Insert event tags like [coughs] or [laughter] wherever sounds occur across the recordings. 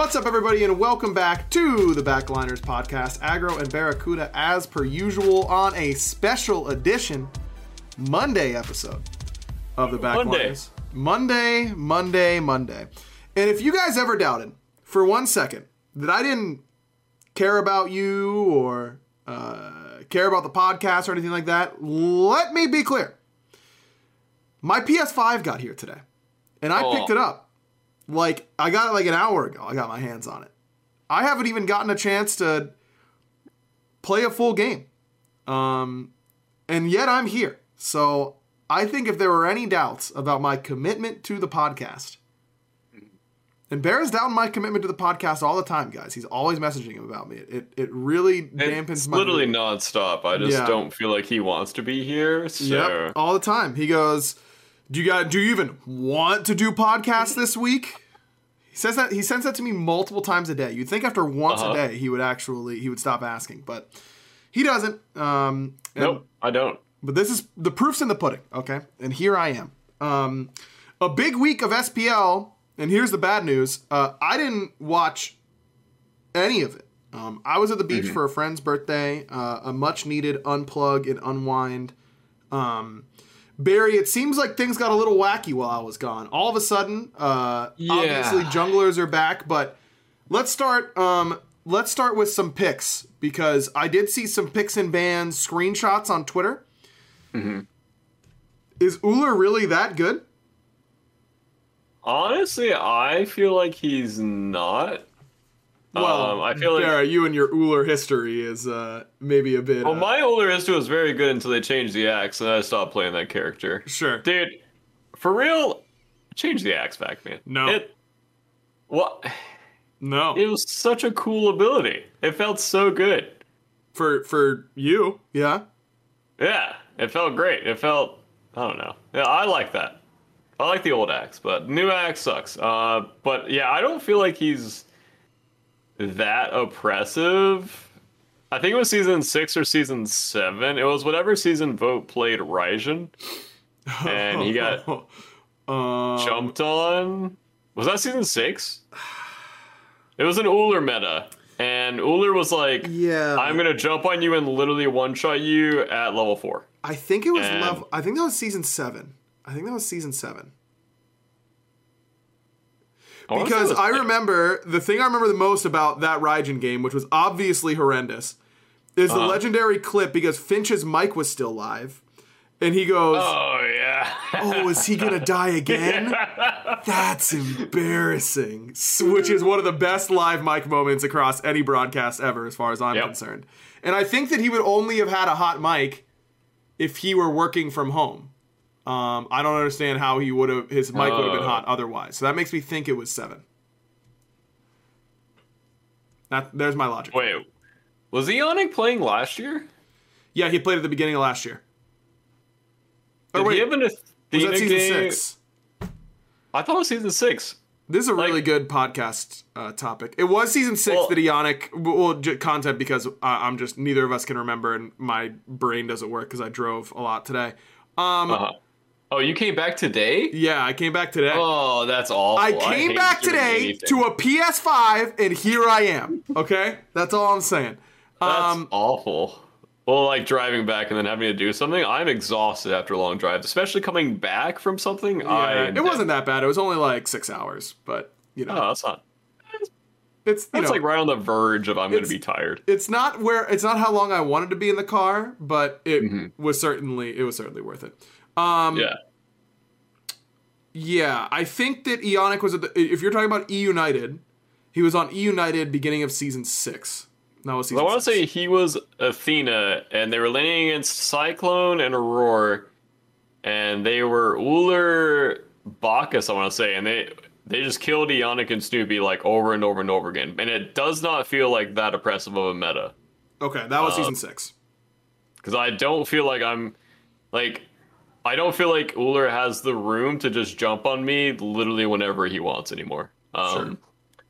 What's up, everybody, and welcome back to the Backliners podcast. Aggro and Barracuda, as per usual, on a special edition Monday episode of the Backliners. Monday, Monday, Monday. And if you guys ever doubted for one second that I didn't care about you or uh, care about the podcast or anything like that, let me be clear. My PS5 got here today, and I Oh. picked it up. Like I got it like an hour ago. I got my hands on it. I haven't even gotten a chance to play a full game, um, and yet I'm here. So I think if there were any doubts about my commitment to the podcast, and Bear's down my commitment to the podcast all the time, guys. He's always messaging him about me. It it, it really dampens It's my literally mood. nonstop. I just Yeah. don't feel like he wants to be here. So Yep, all the time. He goes, "Do you got? Do you even want to do podcasts this week?" He says that he sends that to me multiple times a day. You'd think after once Uh-huh. a day he would actually he would stop asking, but he doesn't. Um, and- nope, I don't. But this is the proof's in the pudding, okay? And here I am. Um, a big week of SPL, and here's the bad news: uh, I didn't watch any of it. Um, I was at the beach for a friend's birthday, uh, a much needed unplug and unwind. Um, Barry, it seems like things got a little wacky while I was gone. All of a sudden, uh, Yeah. obviously junglers are back, but let's start. Um, let's start with some picks because I did see some picks and bans screenshots on Twitter. Mm-hmm. Is Ullr really that good? Honestly, I feel like he's not. Um, I feel like you and your Ullr history is uh, maybe a bit. well, uh, my Ullr history was very good until they changed the axe, and I stopped playing that character. sure. Dude, for real, change the axe back, man. No. It, what? No, It was such a cool ability. It felt so good. for for you, yeah. Yeah, it felt great. It felt I don't know. Yeah, I like that. I like the old axe, but new axe sucks. Uh, but yeah, I don't feel like he's that oppressive. I think it was season six or season seven. It was whatever season Vote played Raijin, and he got [laughs] um, jumped on. Was that season six? It was an Ullr meta, and Ullr was like, Yeah, "I'm gonna jump on you and literally one shot you at level four. I think it was and- level. I think that was season seven. I think that was season seven. I Because I remember the thing I remember the most about that Raijin game, which was obviously horrendous, is the Uh-huh. legendary clip because Finch's mic was still live, and he goes, Oh yeah. "Oh, is he gonna [laughs] die again?" That's embarrassing. Which is one of the best live mic moments across any broadcast ever, as far as I'm Yep. concerned. And I think that he would only have had a hot mic if he were working from home. Um, I don't understand how he would have his mic would have been Oh. hot otherwise. So that makes me think it was seven. That there's my logic. Wait, was Eonic playing last year? Yeah, he played at the beginning of last year. Did Or wait, he have an was that season game? six? I thought it was season six. This is a really good podcast uh, topic. It was season six Well- that Eonic, well, j- content because uh, I'm just neither of us can remember and my brain doesn't work because I drove a lot today. Um, Uh-huh. Oh, you came back today? yeah, I came back today. Oh, that's awful. I came back today to a PS5 and here I am. Okay, that's all I'm saying. That's Um, awful. Well, like driving back and then having to do something, I'm exhausted after long drives, especially coming back from something. I yeah, it wasn't that bad. It was only like six hours, but you know, Oh, that's not. it's you That's know, like right on the verge of I'm going to be tired. it's not where it's not how long I wanted to be in the car, but it Mm-hmm. was certainly it was certainly worth it. Um, Yeah. Yeah, I think that Eonic was at the, if you're talking about E United, he was on E United beginning of season six. That was I want to say he was Athena, and they were laning against Cyclone and Aurora, and they were Ullr Bacchus, I want to say, and they they just killed Eonic and Snoopy like over and over and over again, and it does not feel like that oppressive of a meta Okay, that was uh, season six. because I don't feel like I'm like I don't feel like Ullr has the room to just jump on me literally whenever he wants anymore. Um, Sure.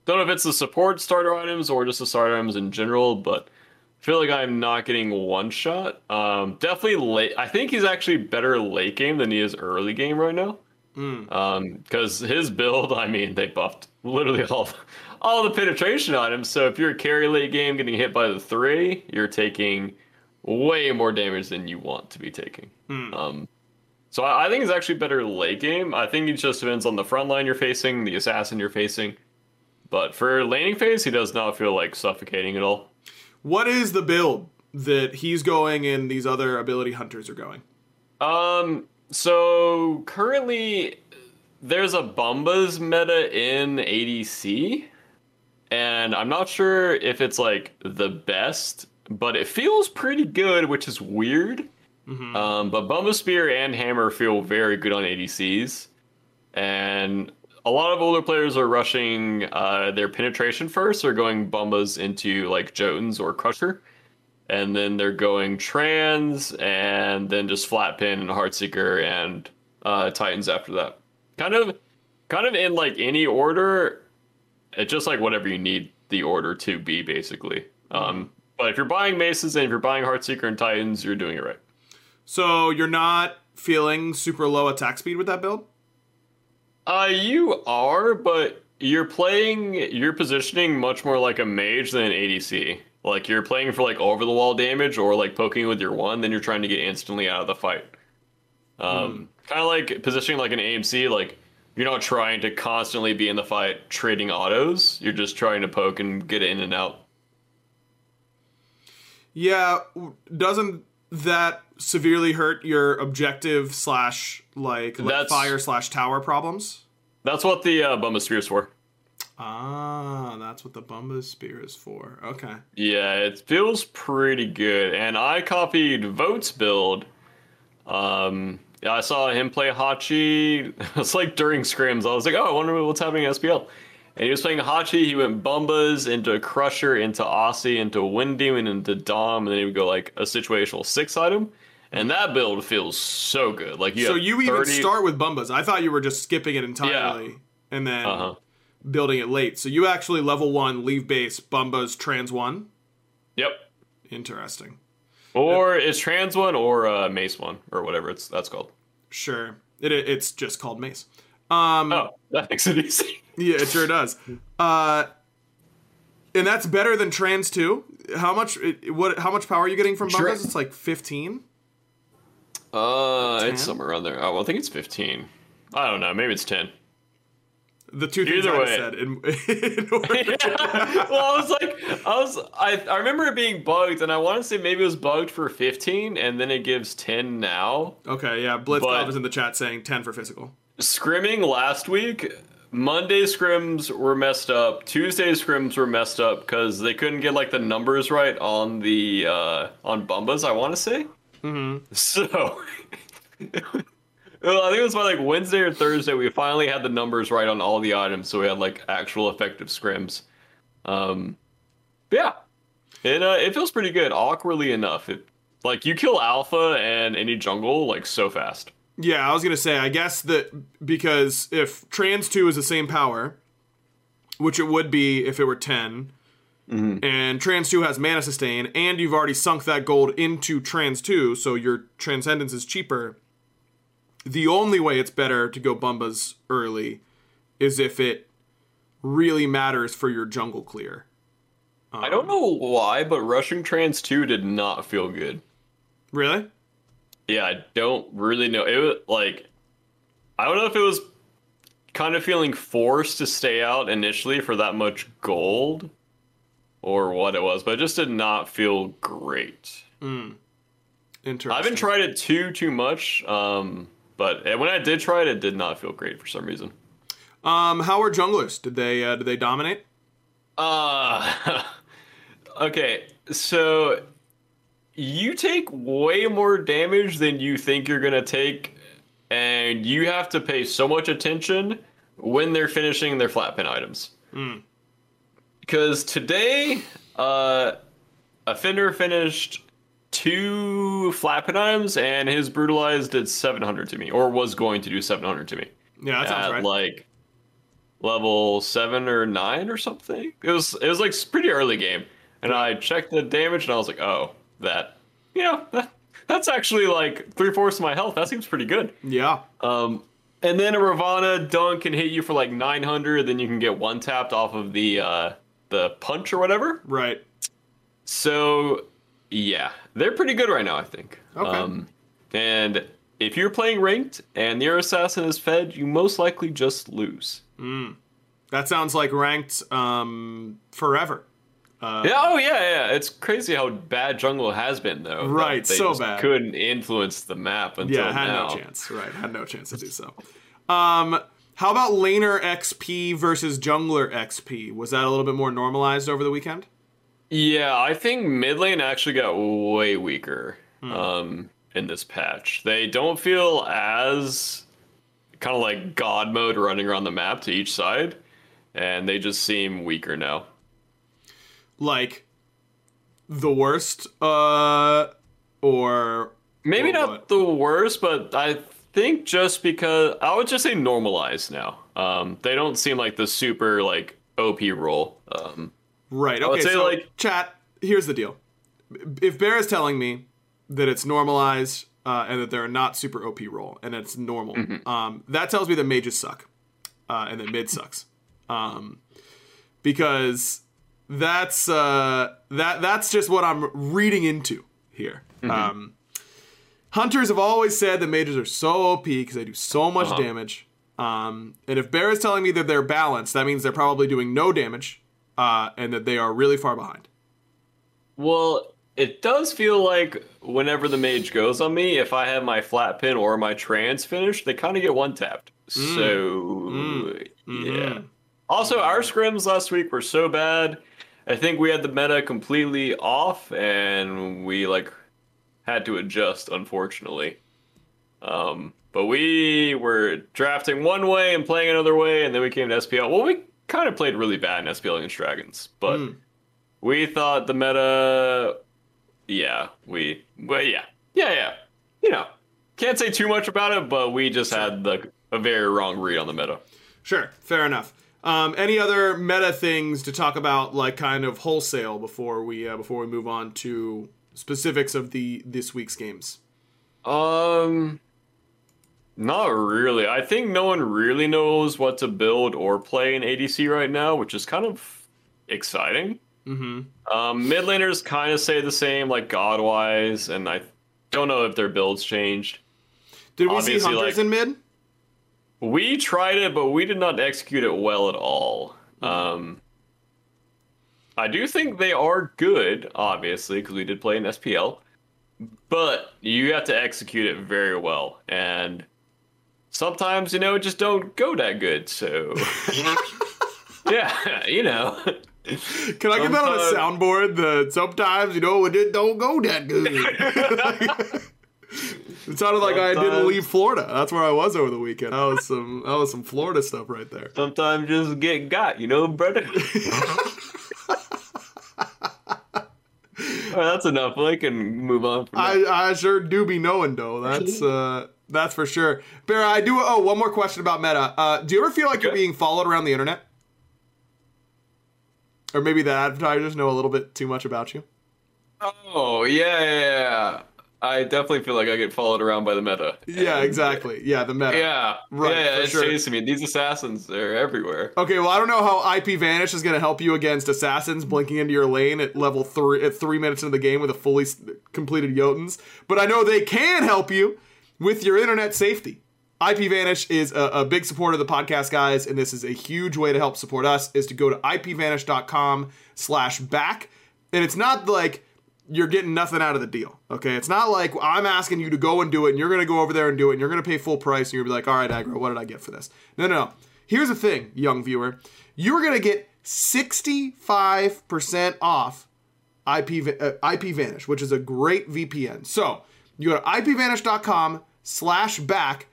Don't know if it's the support starter items or just the starter items in general, but I feel like I'm not getting one shot. Um, definitely late. I think he's actually better late game than he is early game right now. Because his build, I mean, they buffed literally all [laughs] all the penetration items. So if you're a carry late game getting hit by the three, you're taking way more damage than you want to be taking. Um, so I, think it's actually better late game. I think it just depends on the front line you're facing, the assassin you're facing. But for laning phase, he does not feel like suffocating at all. What is the build that he's going and these other ability hunters are going? Um, so currently there's a Bumbas meta in ADC, and I'm not sure if it's like the best, but it feels pretty good, which is weird. Um, but Bumba Spear and Hammer feel very good on ADCs, and a lot of older players are rushing uh, their penetration first, or going Bumbas into like Jotuns or Crusher, and then they're going Trans, and then just Flat Pin and Heartseeker and uh, Titans after that. Kind of, kind of in like any order. It's just like whatever you need the order to be, basically. Um, but if you're buying Maces and if you're buying Heartseeker and Titans, you're doing it right. So you're not feeling super low attack speed with that build? Uh, you are, but you're playing, you're positioning much more like a mage than an ADC. Like you're playing for like over the wall damage or like poking with your one, then you're trying to get instantly out of the fight. Um, kind of like positioning like an AMC. Like you're not trying to constantly be in the fight trading autos. You're just trying to poke and get in and out. Yeah, doesn't that severely hurt your objective slash like, like fire slash tower problems? That's what the uh, Bumba Spear's for. Ah, that's what the Bumba Spear is for. Okay. Yeah, it feels pretty good. And I copied Vote's build. Um, I saw him play Hachi. [laughs] It's like during scrims. I was like, oh, I wonder what's happening in SPL. And he was playing Hachi. He went Bumbas into Crusher, into Asi, into Wind Demon, into Dom, and then he would go like a situational six item. And that build feels so good. Like you So have you even start with Bumbas. I thought you were just skipping it entirely and then Uh-huh. building it late. So you actually level one, leave base, Bumbas, trans one. Yep. Interesting. Or it's Trans one or uh, Mace one or whatever it's that's called. Sure. It, it- it's just called Mace. Um, Oh, that makes it easy. [laughs] Yeah, it sure does. Uh, and that's better than Trans 2. How much what how much power are you getting from Tra- Bumbas? It's like 15. Uh, 10? it's somewhere around there. Oh, well, I think it's 15. I don't know. Maybe it's 10. The two things Either I way. said. In, [laughs] in [laughs] order well, I was like, I was, I, I remember it being bugged, and I want to say maybe it was bugged for 15, and then it gives 10 now. Okay, yeah. Blitzkov But- is in the chat saying 10 for physical. Scrimming last week, Monday scrims were messed up. Tuesday scrims were messed up because they couldn't get like the numbers right on the uh, on Bumbas. I want to say. Mm-hmm. So. [laughs] Well, I think it was by like Wednesday or Thursday we finally had the numbers right on all the items, so we had like actual effective scrims. Um, yeah, it uh, it feels pretty good. Awkwardly enough, it like you kill Alpha and any jungle like so fast. Yeah, I was gonna say. I guess that because if trans two is the same power, which it would be if it were 10 and trans two has mana sustain, and you've already sunk that gold into trans two, so your transcendence is cheaper. The only way it's better to go Bumbas early is if it really matters for your jungle clear. I don't know why, but rushing trans two did not feel good. Really? Yeah, I don't really know. It was like I don't know if it was kind of feeling forced to stay out initially for that much gold or what it was, but it just did not feel great. Interesting. I haven't tried it too too much, um, but when I did try it, it did not feel great for some reason. Um, how are junglers? Did they uh, did they dominate? Uh [laughs] okay, so you take way more damage than you think you're gonna take, and you have to pay so much attention when they're finishing their flat pin items. Because today, uh, a Fenrir finished two pin and his brutalized did 700 to me, or was going to do 700 to me Yeah, that sounds at right. like level seven or nine or something. It was it was like pretty early game, and I checked the damage and I was like, oh, that you know that, that's actually like three fourths of my health. That seems pretty good. yeah. Um, and then a Ravana dunk can hit you for like 900. Then you can get one tapped off of the uh, the punch or whatever. Right. So yeah, they're pretty good right now. I think. Okay. Um, and if you're playing ranked and your assassin is fed, you most likely just lose. That sounds like ranked um, forever. yeah, oh yeah, yeah. It's crazy how bad jungle has been though. Right, so bad. Couldn't influence the map until now. Yeah, had now. no chance. Right, had no chance to do so. [laughs] Um, how about laner XP versus jungler XP? Was that a little bit more normalized over the weekend? Yeah, I think mid lane actually got way weaker Hmm. um, in this patch. They don't feel as kind of like god mode running around the map to each side, and they just seem weaker now. Like the worst, uh, or Maybe Or not what? the worst, but I think just because I would just say normalized now. Um, they don't seem like the super like OP role. Um, right? would Okay, say, so like- chat. Here's the deal: if Bear is telling me that it's normalized uh, and that they're not super OP role and it's normal, Mm-hmm. um, that tells me that mages suck uh, and that mid sucks, um, because that's uh, that that's just what I'm reading into here. Mm-hmm. Um, hunters have always said that mages are so OP because they do so much Uh-huh. damage. Um, and if Bear is telling me that they're balanced, that means they're probably doing no damage uh, and that they are really far behind. well, it does feel like whenever the mage goes on me, if I have my flat pin or my trance finished, they kind of get one tapped. Mm. So Mm-hmm. yeah. Also, our scrims last week were so bad. I think we had the meta completely off, and we like had to adjust, unfortunately. Um, but we were drafting one way and playing another way, and then we came to SPL. Well, we kind of played really bad in SPL against Dragons, but Mm. we thought the meta. Yeah, we. Well, yeah, yeah, yeah. You know, can't say too much about it, but we just had the a very wrong read on the meta. Sure, fair enough. Um, any other meta things to talk about, like kind of wholesale, before we uh, before we move on to specifics of the this week's games? Um, not really. I think no one really knows what to build or play in ADC right now, which is kind of exciting. Mm-hmm. Um, mid laners kind of say the same, like Godwise, and I don't know if their builds changed. Did we see Obviously, hunters like- in mid? We tried it, but we did not execute it well at all. Um, I do think they are good, obviously, because we did play in SPL, but you have to execute it very well, and sometimes you know it just don't go that good. So, [laughs] yeah, [laughs] you know. Can I get that on a soundboard? That sometimes you know it don't go that good. [laughs] it sounded like I didn't leave Florida. That's where I was over the weekend. That was some that was some Florida stuff right there. Sometimes just get got, you know, brother. All right, that's enough. I can move on from. I, I sure do be knowing though. That's uh that's for sure. Bear, I do. Oh, one more question about meta. Uh, do you ever feel like you're being followed around the internet? Or maybe the advertisers know a little bit too much about you. Oh yeah, yeah, yeah. I definitely feel like I get followed around by the meta. Yeah, And- exactly. Yeah, the meta. Yeah, Right, Yeah, it's sure. chasing me. These assassins, they're everywhere. Okay, well, I don't know how IP Vanish is going to help you against assassins blinking into your lane at level three at three minutes into the game with a fully completed Jotuns, but I know they can help you with your internet safety. IP Vanish is a, a big supporter of the podcast, guys, and this is a huge way to help support us. Is to go to ipvanish.com/back, and it's not like you're getting nothing out of the deal. Okay, it's not like I'm asking you to go and do it, and you're going to go over there and do it, and you're going to pay full price, and you're gonna be like, all right, Aggro, what did I get for this? No, no, no. Here's the thing, young viewer, you're going to get 65% off IP uh, IP Vanish, which is a great VPN. So you go to ipvanish.com slash back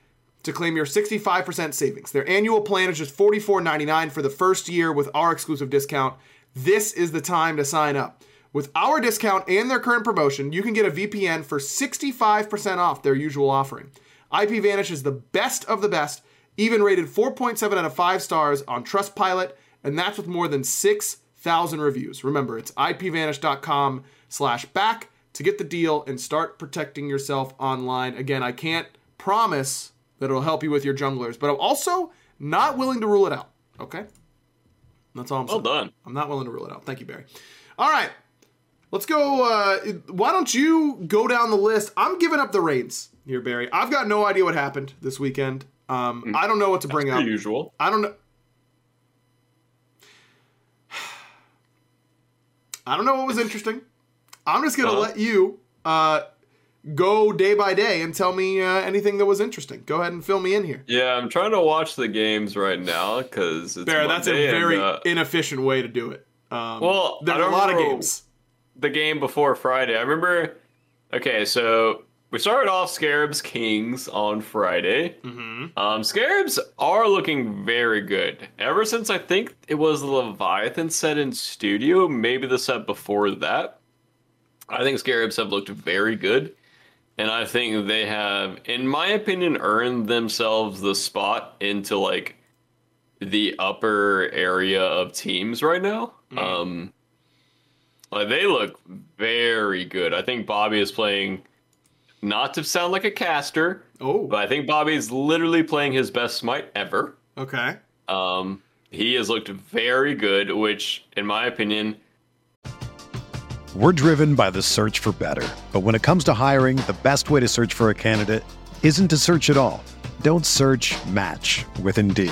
to claim your 65% savings. Their annual plan is just $44.99 for the first year with our exclusive discount. This is the time to sign up. With our discount and their current promotion, you can get a VPN for 65% off their usual offering. IP Vanish is the best of the best, even rated 4.7 out of 5 stars on Trustpilot, and that's with more than 6,000 reviews. Remember, it's ipvanish.com slash back to get the deal and start protecting yourself online. Again, I can't promise that it'll help you with your junglers, but I'm also not willing to rule it out. Okay? That's all I'm well saying. done. I'm not willing to rule it out. Thank you, Barry. All right. Let's go. Uh, why don't you go down the list? I'm giving up the reins here, Barry. I've got no idea what happened this weekend. Um, I don't know what to bring up. Usual. I don't know. [sighs] I don't know what was interesting. I'm just gonna Uh-huh. let you uh, go day by day and tell me uh, anything that was interesting. Go ahead and fill me in here. Yeah, I'm trying to watch the games right now because it's Bear, that's a Monday and, very uh, inefficient way to do it. Um, Well, there's I a lot of games. The game before Friday. I remember. Okay, so we started off Scarabs Kings on Friday. Mm-hmm. Um, Scarabs are looking very good. Ever since I think it was the Leviathan set in studio, maybe the set before that. I think Scarabs have looked very good. And I think they have, in my opinion, earned themselves the spot into like the upper area of teams right now. Um, like they look very good. I think Bobby is playing, not to sound like a caster, Oh, but I think Bobby is literally playing his best smite ever. okay. Um, he has looked very good, which, in my opinion, We're driven by the search for better. But when it comes to hiring, the best way to search for a candidate isn't to search at all. Don't search match with Indeed.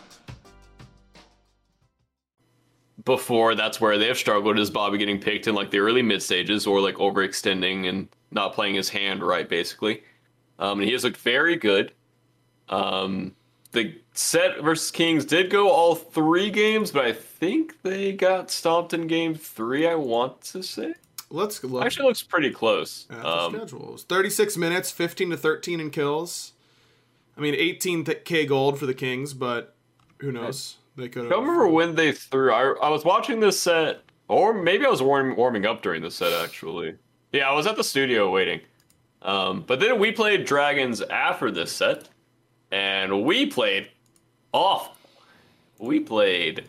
Before that's where they've struggled is Bobby getting picked in like the early mid stages or like overextending and not playing his hand right, basically. Um, and he has looked very good. Um, the set versus Kings did go all three games, but I think they got stomped in game three. I want to say Let's look actually looks pretty close. at Um, schedule. It was 36 minutes, 15 to 13 in kills. I mean, 18k gold for the Kings, but who knows? They could I don't remember when they threw. I, I was watching this set, or maybe I was warm, warming up during the set actually. Yeah, I was at the studio waiting. Um, but then we played Dragons after this set, and we played awful. We played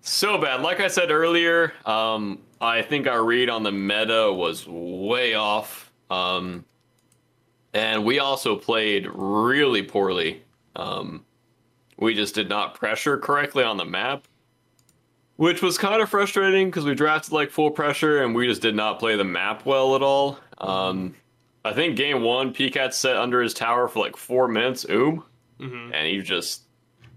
so bad. Like I said earlier, um, I think our read on the meta was way off. Um, and we also played really poorly. Um, we just did not pressure correctly on the map, which was kind of frustrating because we drafted like full pressure and we just did not play the map well at all. Um, I think game one, PCAT set under his tower for like four minutes, oom, and he just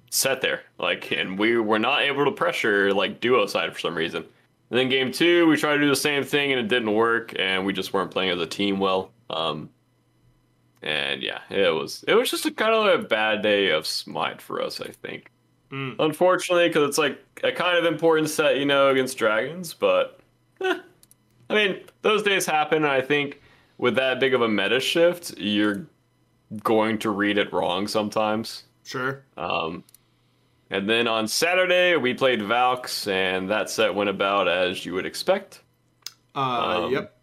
sat there like, and we were not able to pressure like duo side for some reason. And then game two, we tried to do the same thing and it didn't work, and we just weren't playing as a team well. Um, and yeah, it was it was just a kind of a bad day of smite for us, I think. Mm. Unfortunately, because it's like a kind of important set, you know, against dragons. But eh, I mean, those days happen. And I think with that big of a meta shift, you're going to read it wrong sometimes. Sure. Um, and then on Saturday, we played Valks, and that set went about as you would expect. Uh, Um, yep.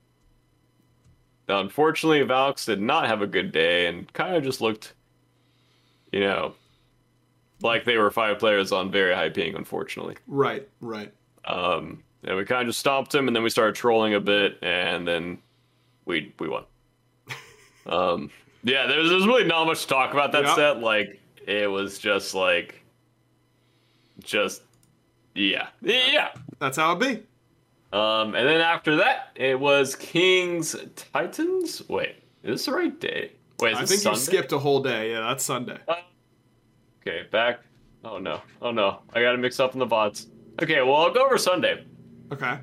Unfortunately, Valks did not have a good day and kind of just looked, you know, like they were five players on very high ping, unfortunately. Right. Right. Um, and we kind of just stomped him, and then we started trolling a bit, and then we we won. [laughs] um, yeah, there's, there's really not much to talk about that Yeah. set. Like, it was just like, just, yeah. Yeah. That's how it be. Um, and then after that, it was Kings Titans. Wait, is this the right day? Wait, is I think Sunday? you skipped a whole day. Yeah, that's Sunday. Okay, back Oh no. Oh no. I got to mix up in the VODs. Okay, well, I'll go over Sunday. Okay.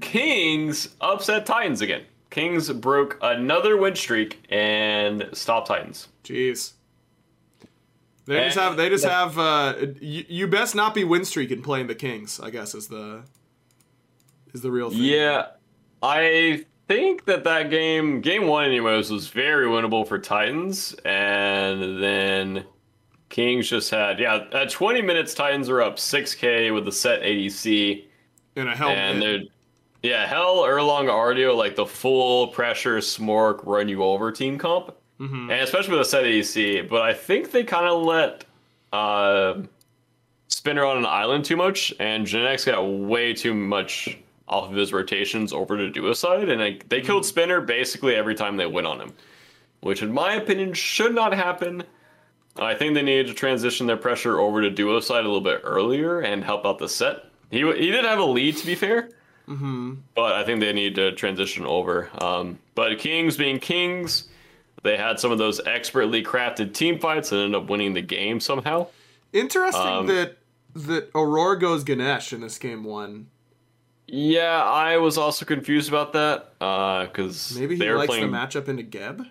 Kings upset Titans again. Kings broke another win streak and stopped Titans. Jeez. They just have. They just have. Uh, you, you best not be win streaking playing the Kings. I guess is the is the real thing. Yeah, I think that that game, game one, anyways, was very winnable for Titans, and then Kings just had yeah. At 20 minutes, Titans are up 6K with a set ADC, and a Hel and they're yeah, Hel Erlang Artio like the full pressure smork run you over team comp, Mhm. and especially with a set ADC. But I think they kind of let uh, Spinner on an island too much, and Genex got way too much off of his rotations over to Duoside, and like, they killed Spinner basically every time they went on him, which in my opinion should not happen. I think they needed to transition their pressure over to Duoside a little bit earlier and help out the set. He he did have a lead to be fair, but I think they need to transition over. Um, but Kings being Kings, they had some of those expertly crafted team fights and ended up winning the game somehow. Interesting um, that that Aurora goes Ganesh in this game one. Yeah, I was also confused about that because Maybe he likes playing. the matchup into Geb.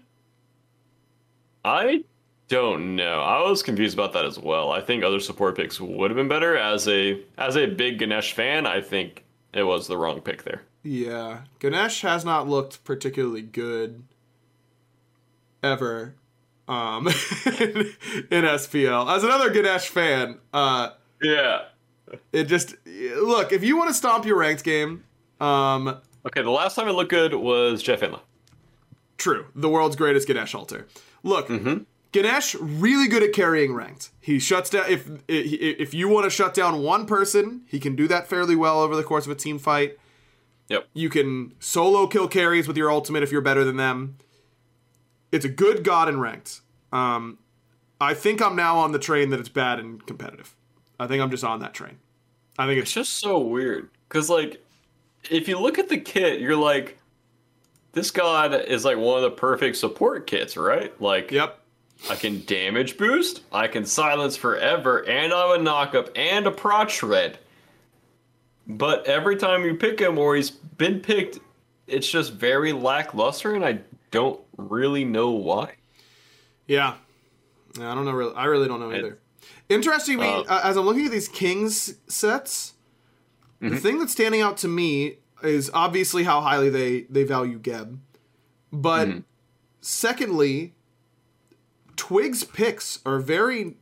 I don't know. I was confused about that as well. I think other support picks would have been better. As a as a big Ganesh fan, I think it was the wrong pick there. Yeah, Ganesh has not looked particularly good ever um, [laughs] in, in SPL. As another Ganesh fan, uh, Yeah. It just look if you want to stomp your ranked game. Um, Okay, the last time it looked good was Jeff Hindla. True. The world's greatest Ganesh altar. Look, Mm-hmm. Ganesh really good at carrying ranked. He shuts down if if you want to shut down one person, he can do that fairly well over the course of a team fight. Yep. You can solo kill carries with your ultimate if you're better than them. It's a good god in ranked. Um, I think I'm now on the train that it's bad and competitive. I think I'm just on that train. I think It's it's just so weird because like if you look at the kit, you're like, this god is like one of the perfect support kits, right? Like, yep. I can damage boost, I can silence forever, and I'm a knockup and a prot shred. But every time you pick him or he's been picked, it's just very lackluster, and I don't really know why. Yeah. Yeah, I don't know. Really, I really don't know either. Interestingly, Uh, uh, as I'm looking at these Kings sets, the thing that's standing out to me is obviously how highly they they value Geb, but secondly, Twig's picks are very,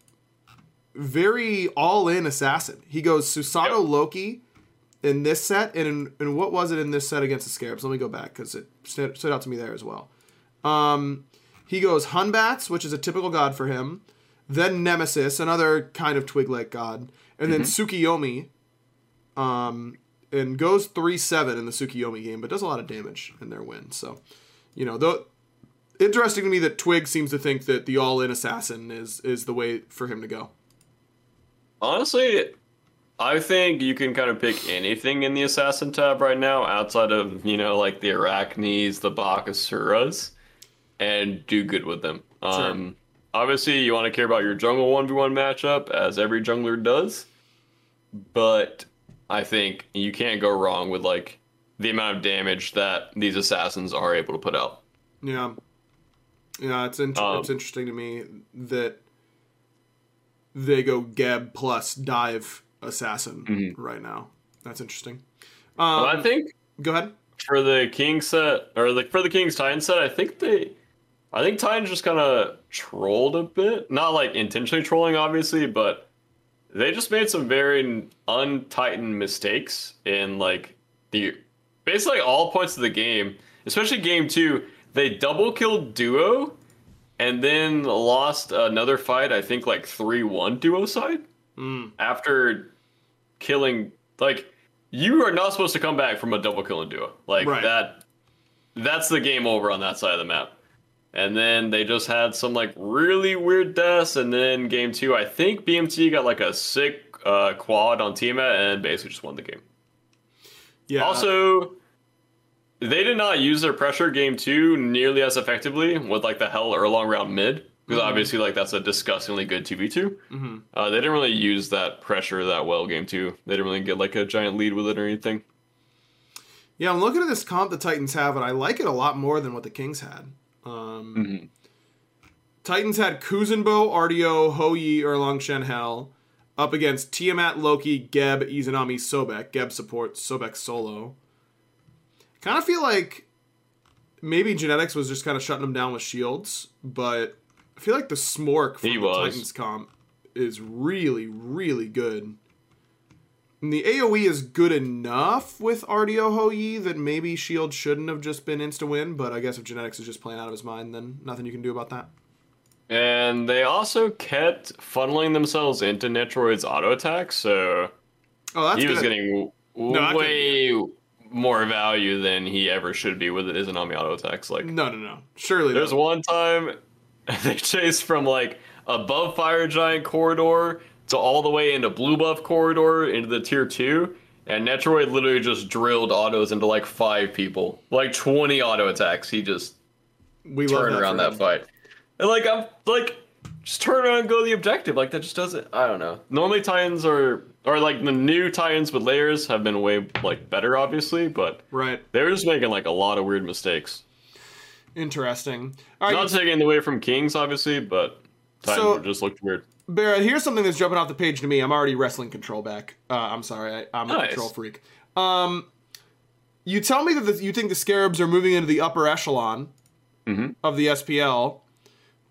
very all in assassin. He goes Susanoo Yep. Loki in this set, and in, and what was it in this set against the Scarabs? Let me go back because it stood, stood out to me there as well. Um, he goes Hun Batz, which is a typical god for him. Then Nemesis, another kind of twig-like god, and then Tsukiyomi. Um, and goes three seven in the Tsukiyomi game, but does a lot of damage in their win. So, you know, though, interesting to me that Twig seems to think that the all-in assassin is is the way for him to go. Honestly, I think you can kind of pick anything in the assassin tab right now outside of, you know, like the Arachnes, the Bakasuras, and do good with them. Um, obviously, you want to care about your jungle 1v1 matchup, as every jungler does, but I think you can't go wrong with, like, the amount of damage that these assassins are able to put out. Yeah, yeah, it's in- Um, it's interesting to me that they go Geb plus dive assassin right now. That's interesting. Um, But I think go ahead. for the king set or like for the king's titan set i think they i think titan just kind of trolled a bit. Not like intentionally trolling obviously but they just made some very untitan mistakes in like the basically all points of the game. Especially game two they double killed duo and then lost another fight i think like 3-1 duo side hmm. after killing like you are not supposed to come back from a double kill and duo. Like Right. that that's the game over on that side of the map and then they just had some like really weird deaths and then game two i think bmt got like a sick uh, quad on Tiamat and basically just won the game Yeah. also they did not use their pressure game two nearly as effectively with like the Hel Erlang round mid because obviously like that's a disgustingly good two v two. Uh, they didn't really use that pressure that well game two. They didn't really get like a giant lead with it or anything. Yeah, I'm looking at this comp the Titans have, and I like it a lot more than what the Kings had. Um, Titans had Kuzenbo, Artio, Hoyi, Erlang Shen Hel up against Tiamat, Loki, Geb, Izanami, Sobek. Geb supports Sobek solo. Kind of feel like maybe Genetics was just kind of shutting them down with shields, but I feel like the Smork from He the was. Titans comp is really, really good. And the AoE is good enough with Artio Hoyi that maybe Shield shouldn't have just been insta win, but I guess if Genetics is just playing out of his mind, then nothing you can do about that. And they also kept funneling themselves into Netrioid's auto attack, so Oh, that's he was getting w- I way more value than he ever should be with his Izanami auto attacks. Like No, no, no. Surely There's not. one time [laughs] they chased from like above Fire Giant corridor to all the way into Blue Buff corridor into the tier two, and Netrioid literally just drilled autos into like five people, like 20 auto attacks. He just we turned around that fight, and like I'm like just turn around and go to the objective. Like that just doesn't. I don't know. Normally Titans are or like the new Titans with layers have been way like better, obviously, but Right. they were just making like a lot of weird mistakes. Interesting. All right, Not taking away from Kings, obviously, but Titans So- just looked weird. Barrett, here's something that's jumping off the page to me. I'm already wrestling control back. Uh, I'm sorry, I, I'm a control freak. Um, you tell me that the, you think the Scarabs are moving into the upper echelon Mm-hmm. of the SPL,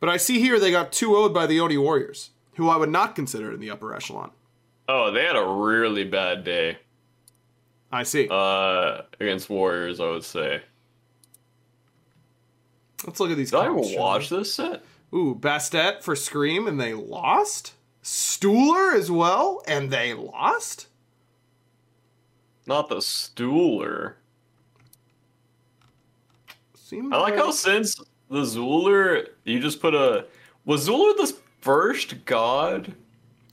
but I see here they got 2 0'd by the Oni Warriors, who I would not consider in the upper echelon. Oh, they had a really bad day I see. uh, against Warriors, I would say. Let's look at these. Did I even watch this set? Ooh, Bastet for Scream, and they lost. Stuhler as well, and they lost. Not the Stooler. Seems I like how since the Zuler, you just put a. Was Zuler the first god?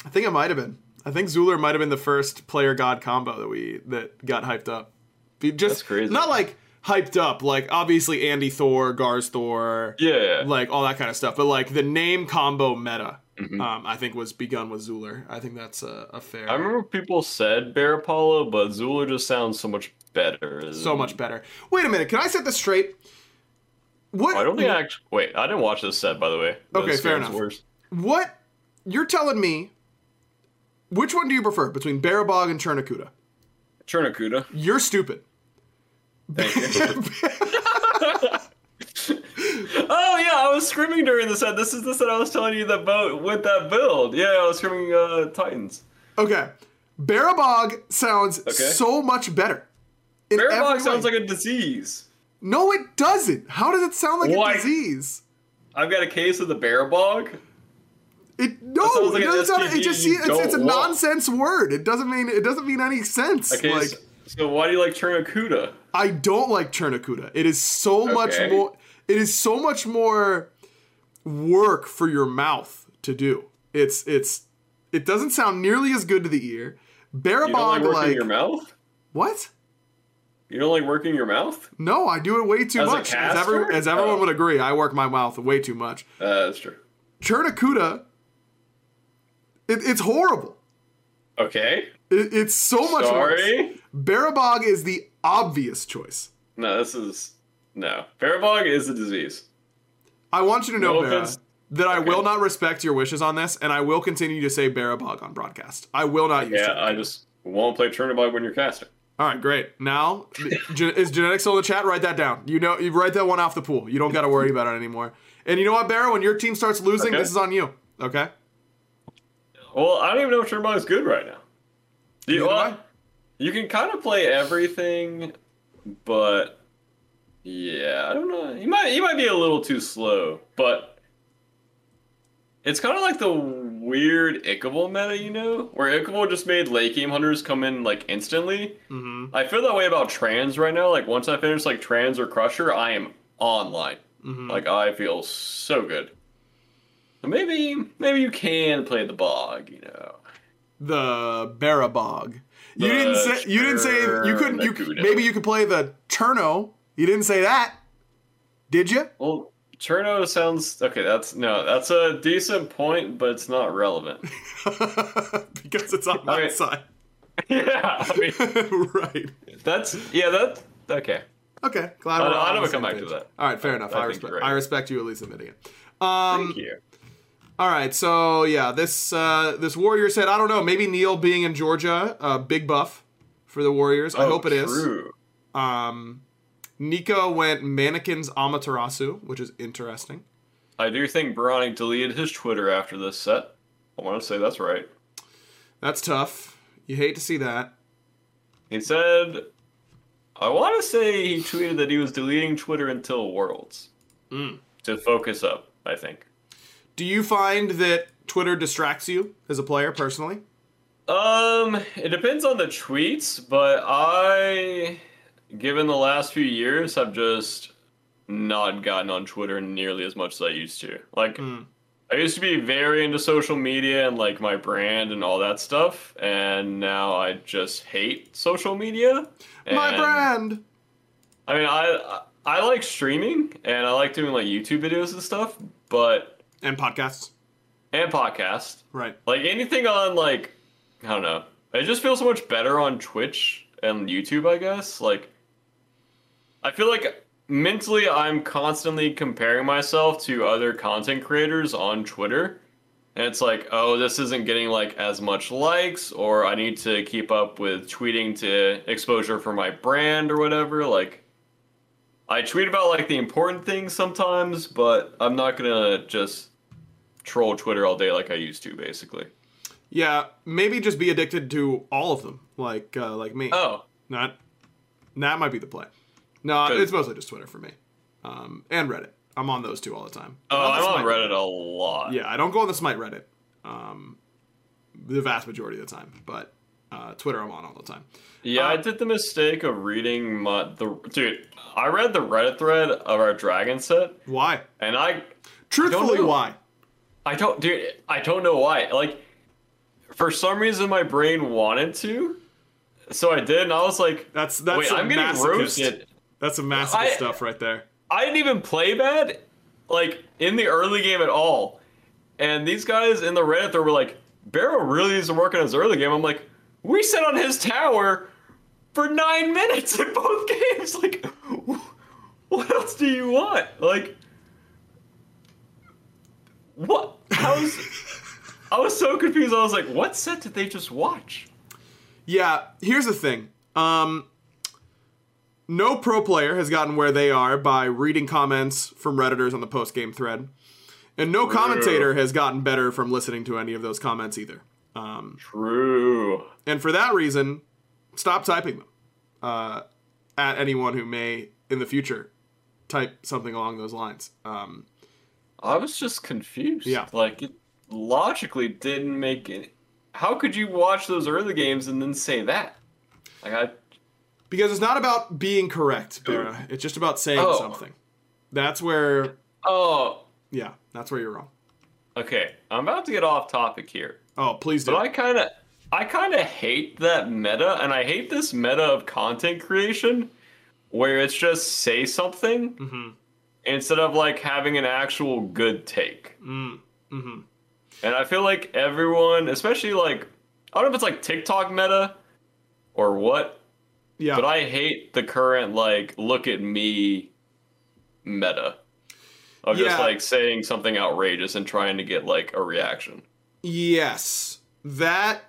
I think it might have been. I think Zuler might have been the first player god combo that we that got hyped up. Just That's crazy. not like hyped up, like obviously Andy Thor, Gar's Thor, Yeah. like all that kind of stuff. But like the name combo meta, Mm-hmm. um, I think was begun with Zuler. I think that's a, a fair, I remember people said Bear Apollo, but Zuler just sounds so much better. so much better. Wait a minute, can I set this straight? What I don't think I actually. Wait, I didn't watch this set, by the way. Okay, fair enough. Wars. what you're telling me? Which one do you prefer between Barabog and Chernakuda? Chernakuda. You're stupid. Thank you. [laughs] oh yeah, I was screaming during the set. This is the set I was telling you that boat with that build. Yeah, I was screaming uh, Titans. Okay. Barabog sounds Okay. so much better. In Bear Bog sounds like a disease. No, it doesn't. How does it sound like Why? a disease? I've got a case of the Bear Bog. It no, like it doesn't sound. It just it's, it's a want. nonsense word. It doesn't mean it doesn't mean any sense. Okay, like so, so why do you like Chernakuda? I don't like Chernakuda. It is so much more. It is so much more work for your mouth to do. It's it's it doesn't sound nearly as good to the ear. You don't like working like your mouth? what? You don't like working your mouth? No, I do it way too As a much. As, every, as everyone Oh. would agree, I work my mouth way too much. Uh, that's true. Chernakuda, it, it's horrible. Okay. It, it's so much worse. Barabog is the obvious choice. No, this is no. Bear Bog is a disease. I want you to know, No Bara, offense. that I Okay. will not respect your wishes on this, and I will continue to say Barabog on broadcast. I will not use Yeah. I just won't play Chernobog when you're casting. All right, great. Now, [laughs] gen- is genetics still in the chat? Write that down. You know, you write that one off the pool. You don't got to worry about it anymore. And you know what, Barra? When your team starts losing, Okay. this is on you. Okay. Well, I don't even know if Chernobog is good right now. You, do well, I. you can kind of play everything, but yeah, I don't know. You might you might be a little too slow, but it's kind of like the weird Ichaival meta, you know, where Ichaival just made late game hunters come in like instantly. Mm-hmm. I feel that way about trans right now. Like once I finish like trans or crusher, I am online. Mm-hmm. Like I feel so good. So maybe maybe you can play the bog, you know. The Barabog. You didn't say. You didn't say you couldn't. You maybe you could play the Turno. You didn't say that, did you? Well, Turno sounds okay. That's no, that's a decent point, but it's not relevant. [laughs] [laughs] because it's on my Right. side. [laughs] yeah, I mean, right. that's yeah, that okay. Okay. Glad I- we're I never come back to that. All right, fair enough. I, I respect. right. I respect you at least admitting it. Um, Thank you. All right, so yeah, this uh, this Warrior said, I don't know, maybe Neil being in Georgia, uh, big buff for the Warriors. I Oh, hope it is. true. Um, Nico went Mannequins Amaterasu, which is interesting. I do think Bronny deleted his Twitter after this set. I want to say that's right. That's tough. You hate to see that. He said, I want to say he tweeted that he was deleting Twitter until Worlds Mm. to focus up. I think. Do you find that Twitter distracts you as a player personally? Um, it depends on the tweets, but I, given the last few years, have just not gotten on Twitter nearly as much as I used to. Like, Mm. I used to be very into social media and like my brand and all that stuff, and now I just hate social media. My brand. I mean, I I like streaming and I like doing like YouTube videos and stuff, but And podcasts. and podcast. Right. Like anything on like I don't know. It just feels so much better on Twitch and YouTube, I guess. Like I feel like mentally I'm constantly comparing myself to other content creators on Twitter. And it's like, oh, this isn't getting like as much likes, or I need to keep up with tweeting to exposure for my brand or whatever. Like I tweet about like the important things sometimes, but I'm not gonna just troll Twitter all day like I used to, basically. Yeah, maybe just be addicted to all of them, like uh, like me. Oh, Not that might be the play. No, it's mostly just Twitter for me, um, and Reddit. I'm on those two all the time. oh, I'm on Reddit a lot. Yeah, I don't go on the Smite Reddit, um, the vast majority of the time, but uh, Twitter I'm on all the time. Yeah, I Uh, did the mistake of reading my the dude. I read the Reddit thread of our dragon set, Why? and I Truthfully, why? I don't, dude. I don't know why. Like, for some reason, my brain wanted to, so I did, and I was like, That's that's "Wait, I'm getting masochist. roasted." That's some masochist I- stuff right there. I didn't even play bad, like in the early game at all. And these guys in the Reddit, they were like, "Barra really isn't working his early game." I'm like, "We sat on his tower for nine minutes in both [laughs] games. Like, what else do you want? Like, what? I was, I was so confused. I was like, what set did they just watch? Yeah, here's the thing. Um, no pro player has gotten where they are by reading comments from redditors on the post game thread, and no commentator has gotten better from listening to any of those comments either. Um, True. and for that reason, stop typing them uh, at anyone who may in the future type something along those lines. Um, I was just confused. Yeah. Like it logically didn't make it. How could you watch those early games and then say that? Like I because it's not about being correct, Barra. It's just about saying Oh. something. That's where, oh yeah, that's where you're wrong. okay. I'm about to get off topic here, Oh, please do. but I kind of I kind of hate that meta, and I hate this meta of content creation where it's just say something Mhm. Instead of like having an actual good take. Mm, mhm. And I feel like everyone, especially like I don't know if it's like TikTok meta or what, Yeah. But I hate the current like look at me meta of just like saying something outrageous and trying to get like a reaction. Yes, that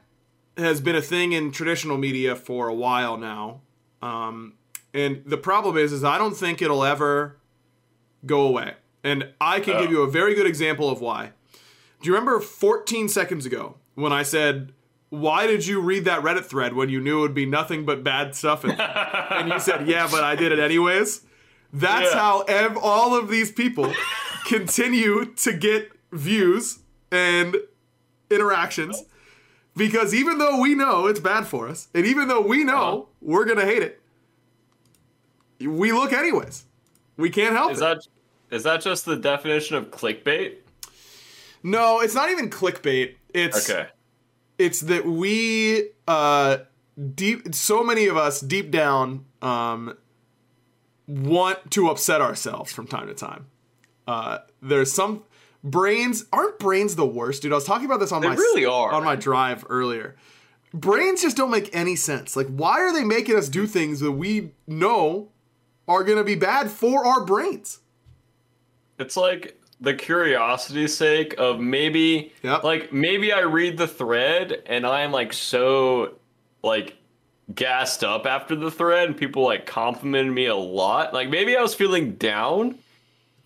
has been a thing in traditional media for a while now, um, and the problem is, is I don't think it'll ever go away. And I can Oh. give you a very good example of why. Do you remember 14 seconds ago when I said, "Why did you read that Reddit thread when you knew it would be nothing but bad stuff?" it?" and you said, "Yeah, but I did it anyways." That's Yeah. how ev- all of these people continue to get views and interactions because even though we know it's bad for us and even though we know Uh-huh. we're gonna hate it we look anyways we can't help Is it that is that just the definition of clickbait? no it's not even clickbait it's Okay. it's that we uh deep so many of us deep down um want to upset ourselves from time to time Uh, there's some brains aren't brains the worst, dude. I was talking about this on They my really are. on my drive earlier. Brains just don't make any sense. Like, why are they making us do things that we know are gonna be bad for our brains? It's like the curiosity's sake of maybe Yep. like maybe I read the thread and I'm like so like gassed up after the thread and people like complimented me a lot. Like maybe I was feeling down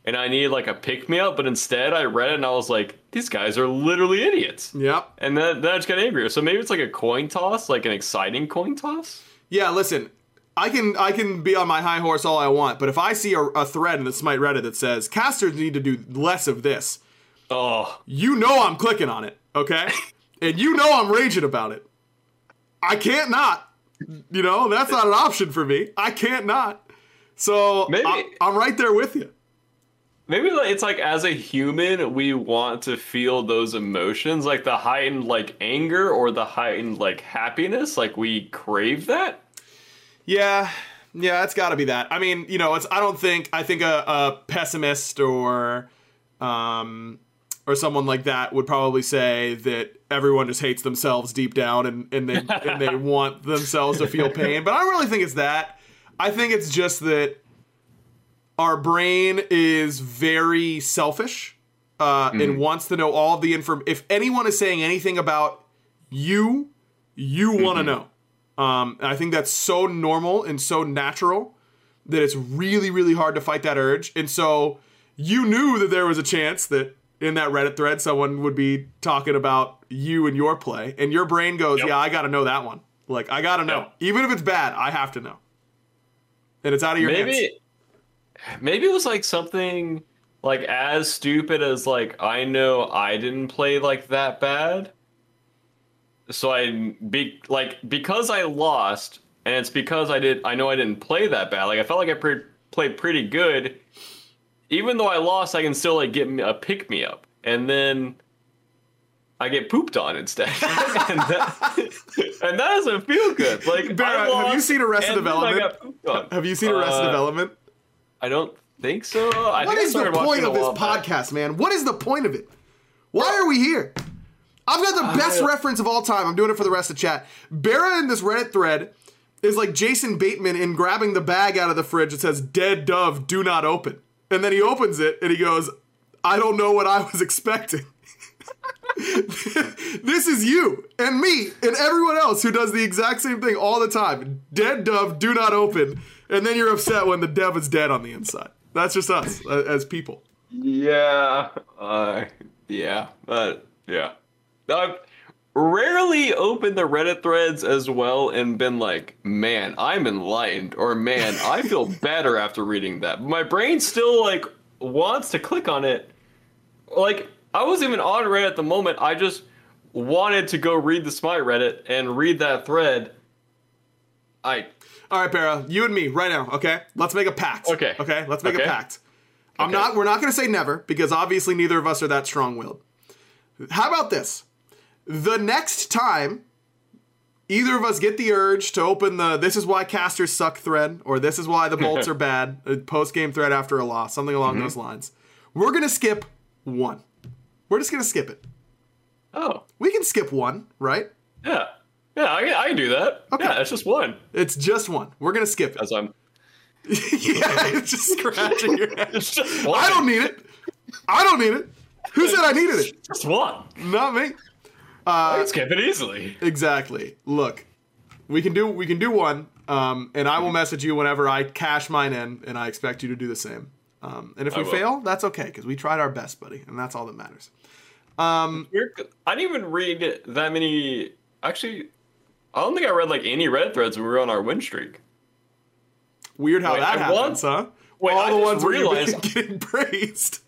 and I needed like a pick me up, but instead I read it and I was like, these guys are literally idiots. Yep. And then, then I just got angry. So maybe it's like a coin toss, like an exciting coin toss. Yeah, listen, I can I can be on my high horse all I want, but if I see a, a thread in the Smite Reddit that says casters need to do less of this, Oh, you know I'm clicking on it, okay? [laughs] and you know I'm raging about it. I can't not. You know, that's not an option for me. I can't not. So Maybe- I'm, I'm right there with you. Maybe like- it's like as a human, we want to feel those emotions, like the heightened like anger or the heightened like happiness. Like we crave that. Yeah, yeah, it's got to be that. I mean, you know, it's. I don't think. I think a, a pessimist or, um, or someone like that would probably say that everyone just hates themselves deep down and and they and they [laughs] want themselves to feel pain. But I don't really think it's that. I think it's just that our brain is very selfish uh, and wants to know all the inform. If anyone is saying anything about you, you want to know. Um, and I think that's so normal and so natural that it's really, really hard to fight that urge. And so you knew that there was a chance that in that Reddit thread someone would be talking about you and your play, and your brain goes, Yep. "Yeah, I got to know that one. Like, I got to know, Yep. even if it's bad, I have to know." And it's out of your hands. Maybe, maybe it was like something like as stupid as like I know I didn't play like that bad. So I be like because I lost, and it's because I did. I know I didn't play that bad. Like I felt like I pre- played pretty good. Even though I lost, I can still like get me a pick me up, and then I get pooped on instead, [laughs] and, that, and that doesn't feel good. Like Barrett, I have you seen Arrested and then I Development? got pooped on. Have you seen Arrested Uh, Development? I don't think so. I What think I is the started point of this while back. podcast, man? What is the point of it? Why are we here? I've got the best I- reference of all time. I'm doing it for the rest of chat. Barra in this Reddit thread is like Jason Bateman in grabbing the bag out of the fridge that says "Dead Dove, do not open," and then he opens it and he goes, "I don't know what I was expecting." [laughs] this is you and me and everyone else who does the exact same thing all the time. Dead dove, do not open, and then you're upset when the dove is dead on the inside. That's just us as people. Yeah. Uh, yeah. But yeah. I've rarely opened the Reddit threads as well and been like, man, I'm enlightened, or man, I feel [laughs] better after reading that. My brain still like wants to click on it. Like I wasn't even on Reddit at the moment. I just wanted to go read the Smite Reddit and read that thread. I All right, Barra, you and me right now. Okay, let's make a pact. Okay. Okay, let's make a pact. I'm Okay. not. We're not going to say never because obviously neither of us are that strong-willed. How about this? The next time either of us get the urge to open the "This is why casters suck" thread, or "This is why the bolts are [laughs] bad" post-game thread after a loss, something along Mm-hmm. those lines, we're going to skip one. We're just going to skip it. oh We can skip one, right? yeah yeah I can, I can do that. Okay. Yeah, it's just one. It's just one. We're going to skip it. As I'm [laughs] yeah, it's just scratching your head. [laughs] it's just one. I don't need it. I don't need it. Who said I needed it? just one. Not me. I can skip it easily. Exactly. Look, we can do we can do one, um, and I will message you whenever I cash mine in, and I expect you to do the same. Um, and if I we will. fail, that's okay because we tried our best, buddy, and that's all that matters. Weird. I didn't even read that many. Actually, I don't think I read like any Reddit threads when we were on our win streak. Weird how Wait, that I happens, want- huh? Wait, all I the ones where you're realized- [laughs] getting praised.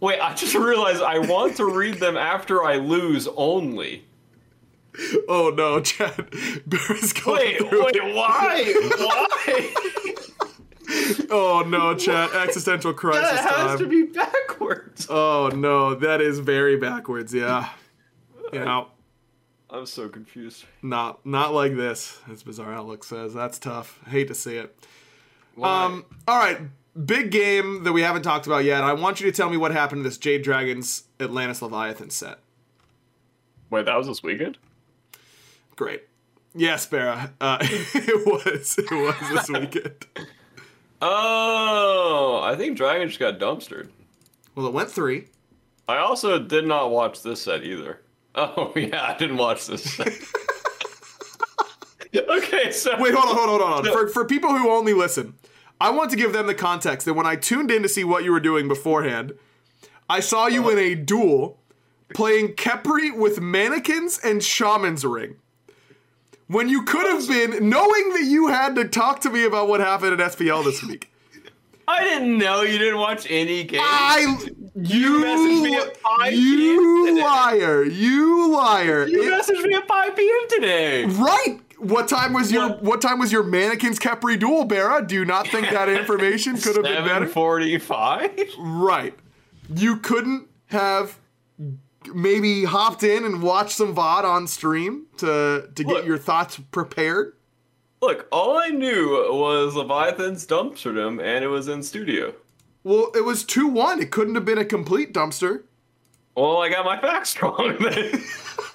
Wait, I just realized I want to read them after I lose only. Oh no, Chad. [laughs] Barry's going Wait, through. wait, why? Why? [laughs] Oh no, Chad. Existential crisis that has time. to be backwards. Oh no, that is very backwards. Yeah. You know, I'm so confused. not not like this. As Bizarre Outlook says, that's tough. I hate to see it. Why? Um. All right, big game that we haven't talked about yet. I want you to tell me what happened to this Jade Dragons Atlantis Leviathan set. Wait, that was this weekend? Great. Yes, Barra. Uh, [laughs] it was. It was this weekend. Oh, I think Dragon just got dumpstered. Well, it went three. I also did not watch this set either. [laughs] Oh yeah, I didn't watch this set. [laughs] okay, so Wait, hold on, hold on, hold on. For, for people who only listen, I want to give them the context that when I tuned in to see what you were doing beforehand, I saw you in a duel playing Khepri with mannequins and Shaman's Ring. When you could have been, knowing that you had to talk to me about what happened at SPL this week. [laughs] I didn't know you didn't watch any games. I you messaged me at 5 you p.m. today. liar, you liar. you It- messaged me at 5 p.m. today. right. What time was your What? time was your mannequins Khepri duel, Barra? Do you not think [laughs] that information could have been better? 7:45. Right. You couldn't have maybe hopped in and watched some VOD on stream to to get your thoughts prepared? Look, all I knew was Leviathan's dumpstered him, and it was in studio. Well, it was 2-1. It couldn't have been a complete dumpster. Well, I got my facts [laughs] wrong then. [laughs]